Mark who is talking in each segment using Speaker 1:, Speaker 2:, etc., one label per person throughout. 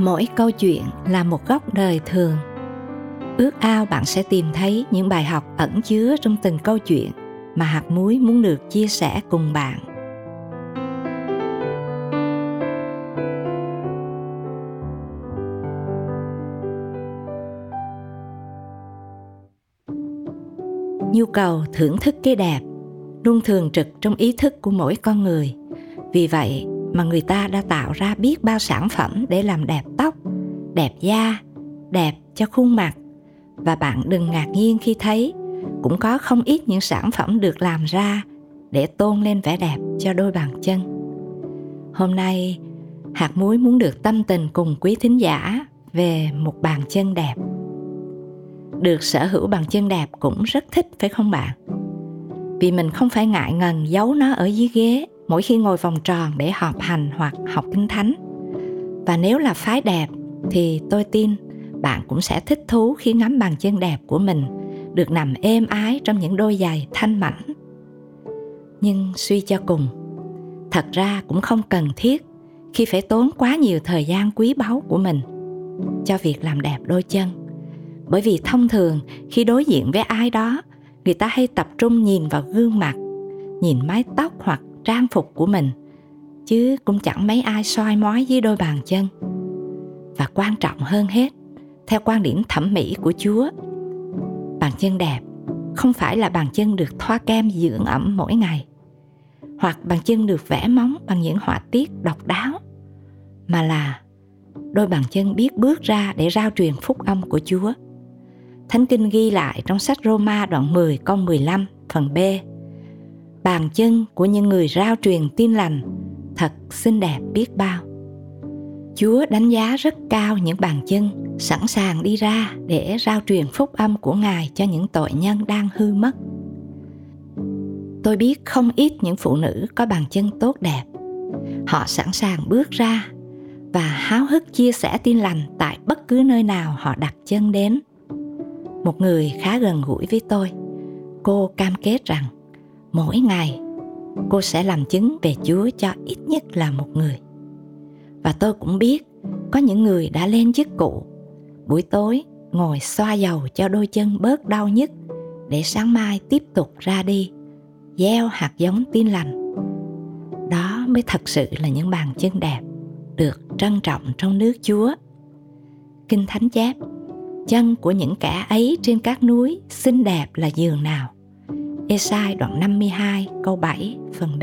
Speaker 1: mỗi câu chuyện là một góc đời thường. Ước ao bạn sẽ tìm thấy những bài học ẩn chứa trong từng câu chuyện mà hạt muối muốn được chia sẻ cùng bạn. Nhu cầu thưởng thức cái đẹp luôn thường trực trong ý thức của mỗi con người. Vì vậy mà người ta đã tạo ra biết bao sản phẩm để làm đẹp tóc, đẹp da, đẹp cho khuôn mặt. Và bạn đừng ngạc nhiên khi thấy cũng có không ít những sản phẩm được làm ra để tôn lên vẻ đẹp cho đôi bàn chân. Hôm nay, hạt muối muốn được tâm tình cùng quý thính giả về một bàn chân đẹp. Được sở hữu bàn chân đẹp cũng rất thích, phải không bạn? Vì mình không phải ngại ngần giấu nó ở dưới ghế mỗi khi ngồi vòng tròn để họp hành hoặc học kinh thánh. Và nếu là phái đẹp thì tôi tin bạn cũng sẽ thích thú khi ngắm bàn chân đẹp của mình, được nằm êm ái trong những đôi giày thanh mảnh. Nhưng suy cho cùng, thật ra cũng không cần thiết khi phải tốn quá nhiều thời gian quý báu của mình cho việc làm đẹp đôi chân. Bởi vì thông thường, khi đối diện với ai đó, người ta hay tập trung nhìn vào gương mặt, nhìn mái tóc hoặc trang phục của mình, chứ cũng chẳng mấy ai soi mói dưới đôi bàn chân và quan trọng hơn hết, theo quan điểm thẩm mỹ của chúa, bàn chân đẹp không phải là bàn chân được thoa kem dưỡng ẩm mỗi ngày, hoặc bàn chân được vẽ móng bằng những họa tiết độc đáo, mà là đôi bàn chân biết bước ra để rao truyền phúc âm của Chúa. Thánh Kinh ghi lại trong sách Roma đoạn 10 câu 15 phần B. Bàn chân của những người rao truyền tin lành thật xinh đẹp biết bao. Chúa đánh giá rất cao những bàn chân sẵn sàng đi ra để rao truyền phúc âm của Ngài cho những tội nhân đang hư mất. Tôi biết không ít những phụ nữ có bàn chân tốt đẹp. Họ sẵn sàng bước ra và háo hức chia sẻ tin lành tại bất cứ nơi nào họ đặt chân đến. Một người khá gần gũi với tôi, cô cam kết rằng mỗi ngày, cô sẽ làm chứng về Chúa cho ít nhất là một người. Và tôi cũng biết có những người đã lên chức cụ. Buổi tối, ngồi xoa dầu cho đôi chân bớt đau nhức để sáng mai tiếp tục ra đi, gieo hạt giống tin lành. Đó mới thật sự là những bàn chân đẹp được trân trọng trong nước chúa. Kinh thánh chép, chân của những kẻ ấy trên các núi xinh đẹp là giường nào? Esai đoạn 52 câu 7 phần B.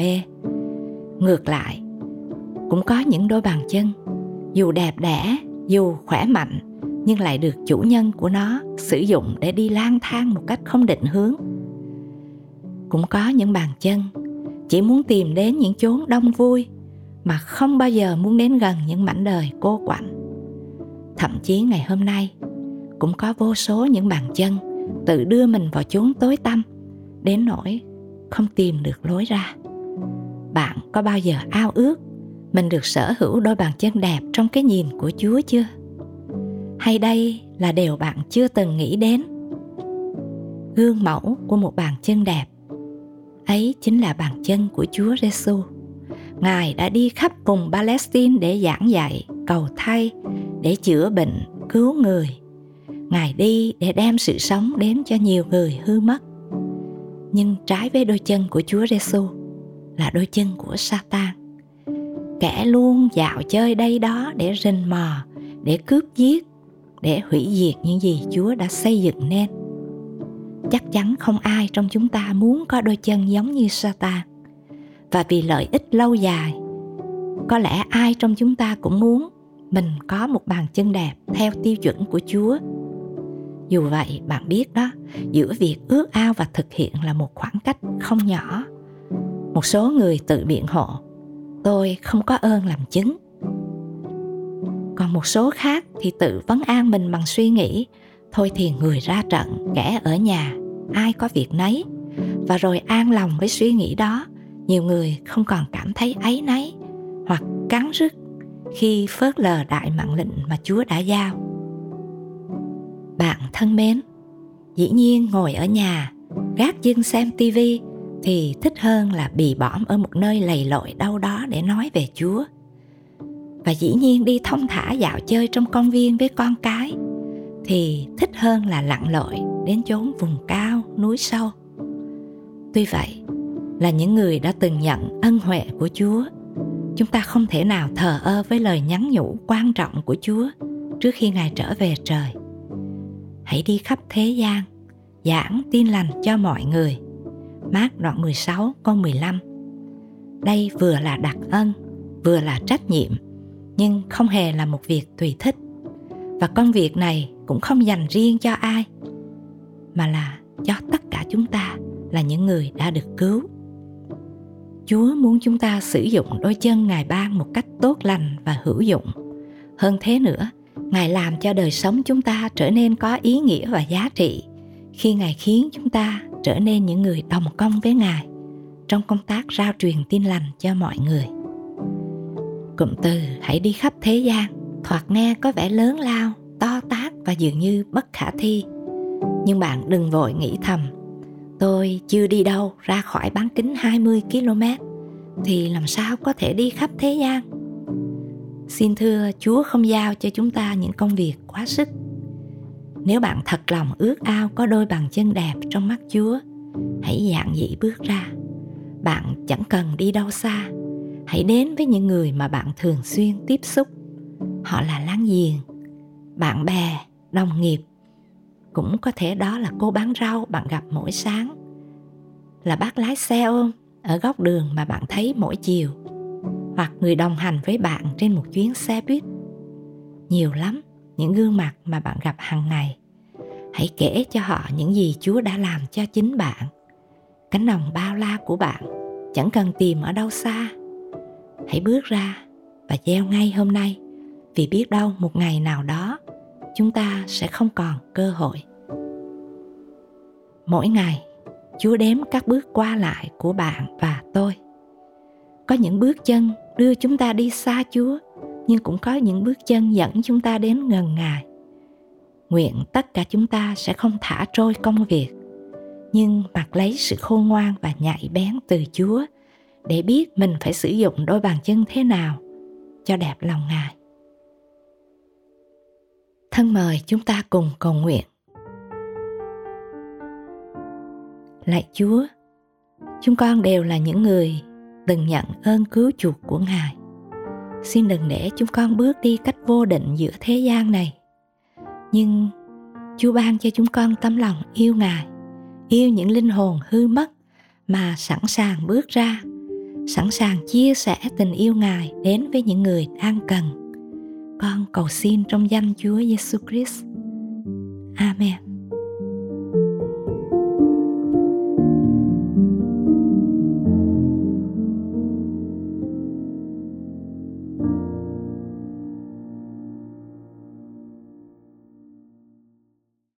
Speaker 1: Ngược lại, cũng có những đôi bàn chân, dù đẹp đẽ, dù khỏe mạnh, nhưng lại được chủ nhân của nó sử dụng để đi lang thang một cách không định hướng. Cũng có những bàn chân chỉ muốn tìm đến những chốn đông vui, mà không bao giờ muốn đến gần những mảnh đời cô quạnh. Thậm chí ngày hôm nay, cũng có vô số những bàn chân tự đưa mình vào chốn tối tăm đến nỗi không tìm được lối ra bạn có bao giờ ao ước mình được sở hữu đôi bàn chân đẹp trong cái nhìn của chúa chưa hay đây là điều bạn chưa từng nghĩ đến gương mẫu của một bàn chân đẹp ấy chính là bàn chân của Chúa Giêsu. Ngài đã đi khắp vùng Palestine để giảng dạy, cầu thay, để chữa bệnh, cứu người. Ngài đi để đem sự sống đến cho nhiều người hư mất. Nhưng trái với đôi chân của Chúa Giêsu là đôi chân của Satan. Kẻ luôn dạo chơi đây đó để rình mò, để cướp giết, để hủy diệt những gì Chúa đã xây dựng nên. Chắc chắn không ai trong chúng ta muốn có đôi chân giống như Satan. Và vì lợi ích lâu dài, có lẽ ai trong chúng ta cũng muốn mình có một bàn chân đẹp theo tiêu chuẩn của Chúa. Dù vậy, bạn biết đó, giữa việc ước ao và thực hiện là một khoảng cách không nhỏ. Một số người tự biện hộ, tôi không có ơn làm chứng. Còn một số khác thì tự vấn an mình bằng suy nghĩ thôi thì người ra trận kẻ ở nhà ai có việc nấy. Và rồi an lòng với suy nghĩ đó nhiều người không còn cảm thấy áy náy hoặc cắn rứt khi phớt lờ đại mạng lệnh mà chúa đã giao bạn thân mến. Dĩ nhiên ngồi ở nhà gác dưng xem tivi thì thích hơn là bị bõm ở một nơi lầy lội đâu đó để nói về chúa. Và dĩ nhiên đi thông thả dạo chơi trong công viên với con cái thì thích hơn là lặn lội đến chốn vùng cao, núi sâu. Tuy vậy, là những người đã từng nhận ân huệ của chúa, chúng ta không thể nào thờ ơ với lời nhắn nhủ quan trọng của chúa trước khi ngài trở về trời hãy đi khắp thế gian giảng tin lành cho mọi người Mát đoạn 16 câu 15 Đây vừa là đặc ân, vừa là trách nhiệm, nhưng không hề là một việc tùy thích. Và công việc này cũng không dành riêng cho ai, mà là cho tất cả chúng ta là những người đã được cứu. Chúa muốn chúng ta sử dụng đôi chân Ngài ban một cách tốt lành và hữu dụng. Hơn thế nữa, Ngài làm cho đời sống chúng ta trở nên có ý nghĩa và giá trị khi Ngài khiến chúng ta trở nên những người đồng công với Ngài trong công tác rao truyền tin lành cho mọi người. Cụm từ hãy đi khắp thế gian thoạt nghe có vẻ lớn lao, to tát và dường như bất khả thi. Nhưng bạn đừng vội nghĩ thầm, tôi chưa đi đâu ra khỏi bán kính 20 km thì làm sao có thể đi khắp thế gian? Xin thưa Chúa không giao cho chúng ta những công việc quá sức. Nếu bạn thật lòng ước ao có đôi bàn chân đẹp trong mắt chúa, hãy dạng dĩ bước ra. Bạn chẳng cần đi đâu xa. Hãy đến với những người mà bạn thường xuyên tiếp xúc. Họ là láng giềng, bạn bè, đồng nghiệp. Cũng có thể đó là cô bán rau bạn gặp mỗi sáng. Là bác lái xe ôm ở góc đường mà bạn thấy mỗi chiều hoặc người đồng hành với bạn trên một chuyến xe buýt. Nhiều lắm, những gương mặt mà bạn gặp hàng ngày. Hãy kể cho họ những gì chúa đã làm cho chính bạn. Cánh đồng bao la của bạn, chẳng cần tìm ở đâu xa. Hãy bước ra và gieo ngay hôm nay, vì biết đâu một ngày nào đó, chúng ta sẽ không còn cơ hội. Mỗi ngày, chúa đếm các bước qua lại của bạn và tôi. Có những bước chân đưa chúng ta đi xa chúa, nhưng cũng có những bước chân dẫn chúng ta đến gần ngài. Nguyện tất cả chúng ta sẽ không thả trôi công việc, nhưng mặc lấy sự khôn ngoan và nhạy bén từ chúa để biết mình phải sử dụng đôi bàn chân thế nào cho đẹp lòng ngài. Thân mời chúng ta cùng cầu nguyện. Lạy chúa, chúng con đều là những người từng nhận ơn cứu chuộc của ngài. Xin đừng để chúng con bước đi cách vô định giữa thế gian này. Nhưng chúa ban cho chúng con tấm lòng yêu ngài, yêu những linh hồn hư mất mà sẵn sàng bước ra, sẵn sàng chia sẻ tình yêu ngài đến với những người đang cần. Con cầu xin trong danh chúa giêsu christ. Amen.